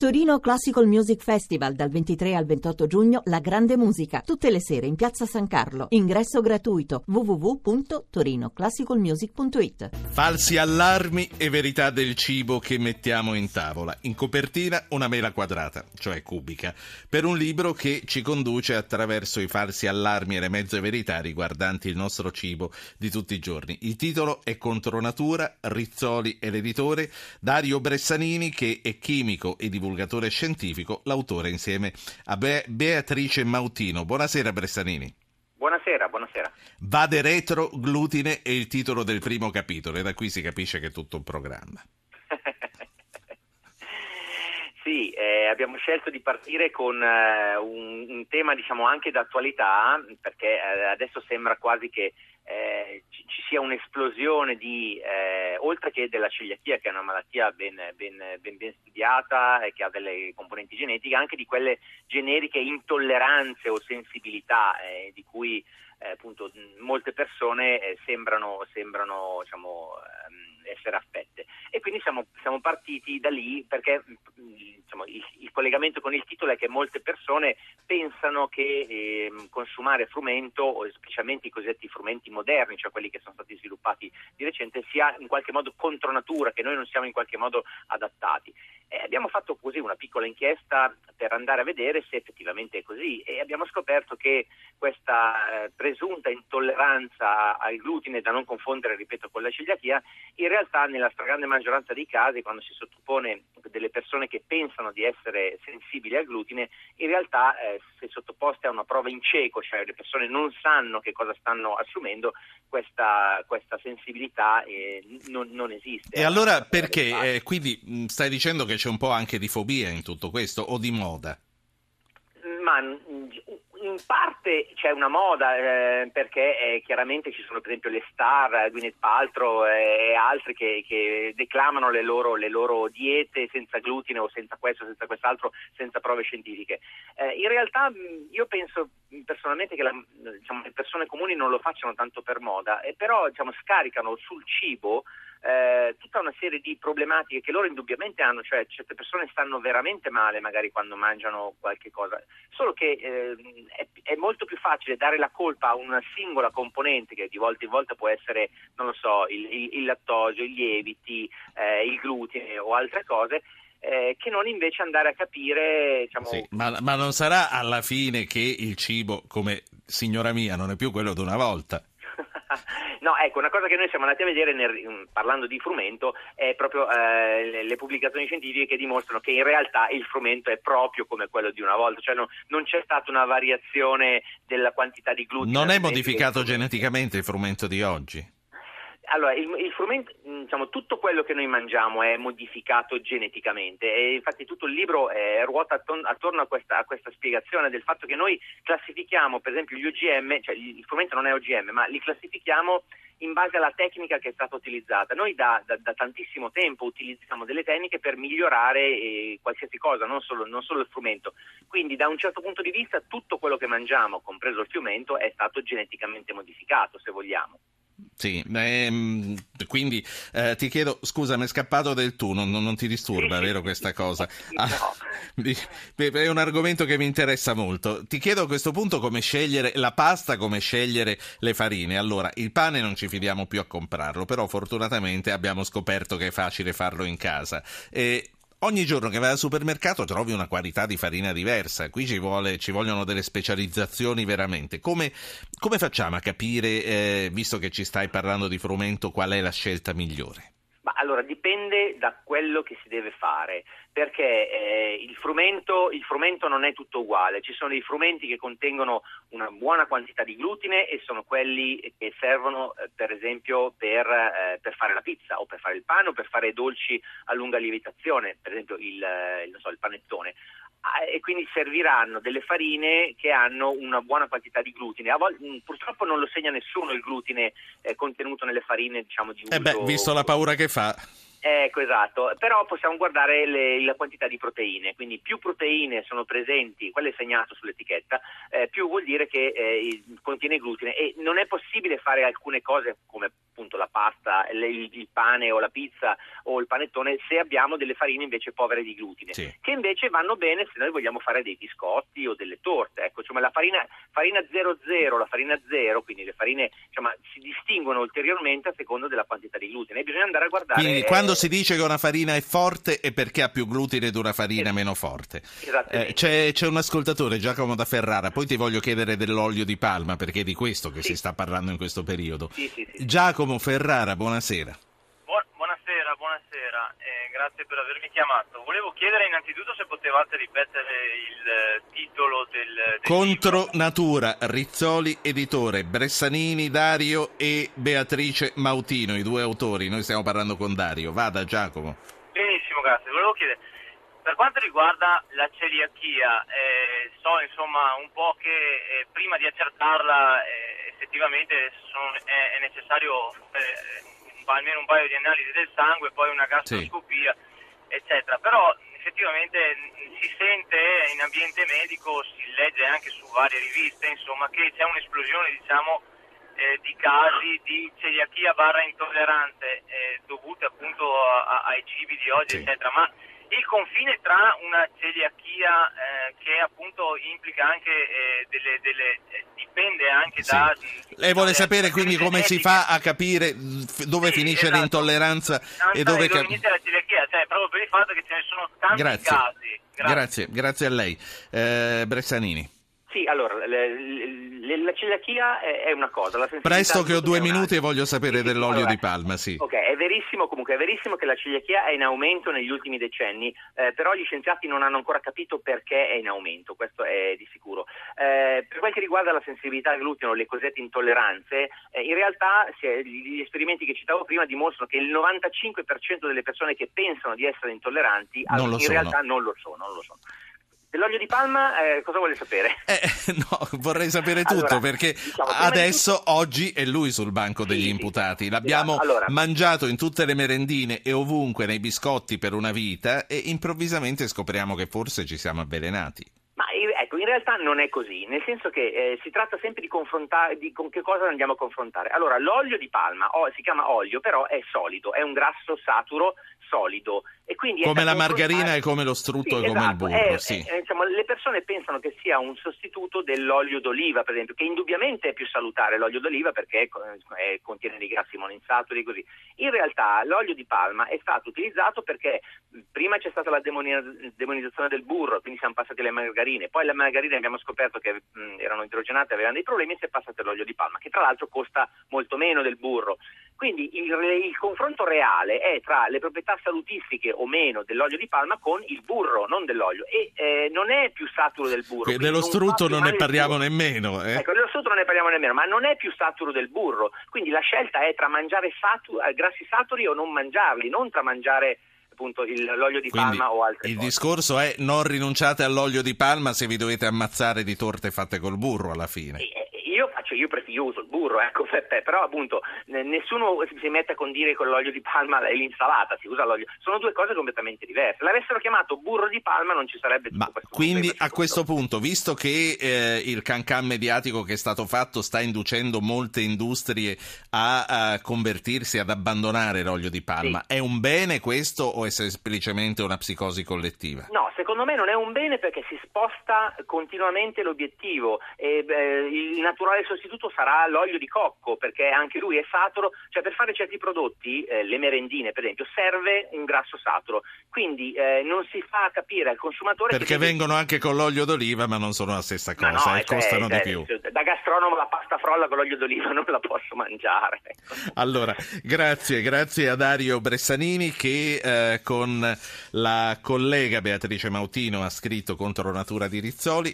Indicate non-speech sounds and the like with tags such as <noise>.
Torino Classical Music Festival dal 23 al 28 giugno La Grande Musica, tutte le sere in Piazza San Carlo. Ingresso gratuito www.torinoclassicalmusic.it. Falsi allarmi e verità del cibo che mettiamo in tavola. In copertina una mela quadrata, cioè cubica, per un libro che ci conduce attraverso i falsi allarmi e le mezze verità riguardanti il nostro cibo di tutti i giorni. Il titolo è Contro Natura, Rizzoli e l'editore Dario Bressanini che è chimico e divulgatore divulgatore scientifico, l'autore insieme a Be- Beatrice Mautino. Buonasera Bressanini. Buonasera, buonasera. Vade retro, glutine è il titolo del primo capitolo e da qui si capisce che è tutto un programma. <laughs> Sì, eh, abbiamo scelto di partire con eh, un, un, tema diciamo anche d'attualità perché eh, adesso sembra quasi che eh, ci, ci, sia un'esplosione di, eh, oltre che della celiachia che è una malattia ben, ben, ben, ben, studiata e che ha delle componenti genetiche, anche di quelle generiche intolleranze o sensibilità eh, di cui appunto molte persone sembrano, sembrano diciamo, ehm, essere affette. E quindi siamo, siamo partiti da lì perché diciamo, il, il, collegamento con il titolo è che molte persone pensano che eh, consumare frumento, o specialmente i cosiddetti frumenti moderni, cioè quelli che sono stati sviluppati di recente, sia in qualche modo contro natura, che noi non siamo in qualche modo adattati. E abbiamo fatto così una piccola inchiesta per andare a vedere se effettivamente è così e abbiamo scoperto che questa eh, presunta intolleranza al glutine, da non confondere, ripeto, con la celiachia, in realtà nella stragrande maggioranza dei casi, quando si sottopone delle persone che pensano di essere sensibili al glutine, in realtà eh, se sottoposte a una prova in cieco, cioè le persone non sanno che cosa stanno assumendo, questa, questa sensibilità eh, non, non, esiste. E allora perché? Eh, quindi stai dicendo che c'è un po' anche di fobia in tutto questo o di moda? Ma in parte c'è una moda eh, perché eh, chiaramente ci sono per esempio le star, Gwyneth Paltrow eh, e altri che, che declamano le loro, le loro, diete senza glutine o senza questo, senza quest'altro, senza prove scientifiche. Eh, in realtà io penso personalmente che la, diciamo, le persone comuni non lo facciano tanto per moda, però diciamo, scaricano sul cibo eh, tutta una serie di problematiche che loro indubbiamente hanno, cioè certe persone stanno veramente male magari quando mangiano qualche cosa, solo che eh, è, è, molto più facile dare la colpa a una singola componente che di volta in volta può essere, non lo so, il, il, il lattosio, i lieviti, eh, il glutine o altre cose, eh, che non invece andare a capire. Diciamo... Sì, ma, ma, non sarà alla fine che il cibo, come signora mia, non è più quello di una volta? <laughs> No, ecco, una cosa che noi siamo andati a vedere nel, mm, parlando di frumento è proprio eh, le, le, pubblicazioni scientifiche che dimostrano che in realtà il frumento è proprio come quello di una volta, cioè no, non c'è stata una variazione della quantità di glutine. Non è modificato geneticamente il frumento di oggi? Allora, il, il frumento, diciamo, tutto quello che noi mangiamo è modificato geneticamente e infatti tutto il libro eh, ruota attorno, attorno a, questa, a, questa, spiegazione del fatto che noi classifichiamo, per esempio, gli OGM, cioè il frumento non è OGM, ma li classifichiamo in base alla tecnica che è stata utilizzata. Noi da, da, da tantissimo tempo utilizziamo delle tecniche per migliorare eh, qualsiasi cosa, non solo, non solo il frumento. Quindi da un certo punto di vista tutto quello che mangiamo, compreso il frumento, è stato geneticamente modificato, se vogliamo. Sì, ehm, quindi eh, ti chiedo, scusa, mi è scappato del tu, non, non ti disturba, vero questa cosa? Ah, è un argomento che mi interessa molto. Ti chiedo a questo punto come scegliere la pasta, come scegliere le farine. Allora, il pane non ci fidiamo più a comprarlo, però fortunatamente abbiamo scoperto che è facile farlo in casa. E Ogni giorno che vai al supermercato trovi una qualità di farina diversa, qui ci, vuole, ci vogliono delle specializzazioni veramente. Come, come facciamo a capire, eh, visto che ci stai parlando di frumento, qual è la scelta migliore? Allora dipende da quello che si deve fare, perché eh, il, frumento, il, frumento, non è tutto uguale, ci sono dei frumenti che contengono una buona quantità di glutine e sono quelli che servono eh, per esempio per, eh, per, fare la pizza o per fare il pane o per fare dolci a lunga lievitazione, per esempio il, eh, so, il panettone. Ah, e quindi serviranno delle farine che hanno una buona quantità di glutine. Volte, mm, purtroppo non lo segna nessuno il glutine eh, contenuto nelle farine diciamo, di uso. Eh beh, visto la paura che fa. Ecco, esatto, però possiamo guardare le, la quantità di proteine, quindi più proteine sono presenti, quello è segnato sull'etichetta, eh, più vuol dire che eh, contiene glutine e non è possibile fare alcune cose come appunto la pasta, il, il, pane o la pizza o il panettone se abbiamo delle farine invece povere di glutine, sì. che invece vanno bene se noi vogliamo fare dei biscotti o delle torte, ecco, cioè la farina, farina 00, la farina 0, quindi le farine diciamo, si distinguono ulteriormente a seconda della quantità di glutine e bisogna andare a guardare... Quindi, quando quando si dice che una farina è forte è perché ha più glutine di una farina meno forte. Eh, c'è, c'è, un ascoltatore, Giacomo da Ferrara, poi ti voglio chiedere dell'olio di palma perché è di questo che sì. si sta parlando in questo periodo. Sì, sì, Giacomo Ferrara, buonasera. buonasera, buonasera, eh, grazie per avermi chiamato. Volevo chiedere innanzitutto se potevate ripetere il eh, titolo del... del Contro libro. Natura, Rizzoli editore, Bressanini, Dario e Beatrice Mautino, i due autori. Noi stiamo parlando con Dario. Vada Giacomo. Benissimo, grazie. Volevo chiedere, per quanto riguarda la celiachia, eh, so insomma un po' che eh, prima di accertarla eh, effettivamente sono, è, è, necessario eh, almeno un paio di analisi del sangue, poi una gastroscopia, sì. eccetera. Però effettivamente si sente in ambiente medico, si legge anche su varie riviste, insomma, che c'è un'esplosione, diciamo, eh, di casi di celiachia barra intollerante eh, dovute appunto a, a, ai cibi di oggi, sì. eccetera. Ma il confine tra una celiachia eh, che appunto implica anche eh, delle, delle eh, dipende anche sì. da lei vuole sapere quindi come si fa a capire dove sì, finisce esatto. l'intolleranza e dove, dove inizia la celiachia cioè proprio per il fatto che ce ne sono tanti grazie. casi grazie grazie, grazie a lei eh, Bressanini sì, allora, le, le, la celiachia è, è, una cosa. Presto che ho due minuti e voglio sapere sì, dell'olio allora, di palma, sì. Ok, è verissimo comunque, è verissimo che la celiachia è in aumento negli ultimi decenni, eh, però gli scienziati non hanno ancora capito perché è in aumento, questo è di sicuro. Eh, per quel che riguarda la sensibilità al glutine o le cosiddette intolleranze, eh, in realtà è, gli esperimenti che citavo prima dimostrano che il 95% delle persone che pensano di essere intolleranti in sono. realtà non lo sono. Non lo sono. Dell'olio di palma eh, cosa vuole sapere? Eh, <laughs> no, vorrei sapere tutto allora, perché diciamo, adesso, di... oggi è lui sul banco degli sì, imputati. Sì. L'abbiamo allora. mangiato in tutte le merendine e ovunque nei biscotti per una vita e improvvisamente scopriamo che forse ci siamo avvelenati. Realtà non è così, nel senso che eh, si tratta sempre di confrontare, di con che cosa andiamo a confrontare. Allora, l'olio di palma oh, si chiama olio, però è solido, è un grasso saturo solido. E quindi come la margarina e come lo strutto sì, e come esatto, il burro. È, sì. è, diciamo, le persone pensano che sia un sostituto dell'olio d'oliva, per esempio, che indubbiamente è più salutare l'olio d'oliva perché è, contiene dei grassi monoinsaturi e così. In realtà l'olio di palma è stato utilizzato perché prima c'è stata la demonizzazione del burro, quindi siamo passati alle margarine, poi le margarine abbiamo scoperto che mh, erano idrogenate, avevano dei problemi e si è passato all'olio di palma, che tra l'altro costa molto meno del burro. Quindi il, il, confronto reale è tra le proprietà salutistiche o meno dell'olio di palma con il burro, non dell'olio. E eh, non è più saturo del burro. Dello strutto non ne parliamo nemmeno. Eh? Ecco, dello strutto non ne parliamo nemmeno, ma non è più saturo del burro. Quindi la scelta è tra mangiare satu- eh, grassi saturi o non mangiarli, non tra mangiare appunto il, l'olio di Quindi palma o altre il cose. discorso è non rinunciate all'olio di palma se vi dovete ammazzare di torte fatte col burro alla fine. E, io faccio, io, io uso il burro, ecco, <laughs> però appunto nessuno si mette a condire con l'olio di palma e l'insalata, si usa l'olio. Sono due cose completamente diverse. L'avessero chiamato burro di palma non ci sarebbe tutto Ma questo Quindi a questo punto, visto che eh, il cancan mediatico che è stato fatto sta inducendo molte industrie a, a convertirsi, ad abbandonare l'olio di palma, sì. è un bene questo o è semplicemente una psicosi collettiva? No, secondo me non è un bene perché si sposta continuamente l'obiettivo. E, eh, il naturale sostituto sarà l'olio di cocco perché anche lui è saturo, cioè per fare certi prodotti, eh, le merendine per esempio, serve un grasso saturo, quindi eh, non si fa capire al consumatore perché vengono anche con l'olio d'oliva ma non sono la stessa cosa no, e cioè, costano cioè, di più. Da gastronomo la pasta frolla con l'olio d'oliva non la posso mangiare. Allora, grazie, grazie a Dario Bressanini che eh, con la collega Beatrice Mautino ha scritto contro natura di Rizzoli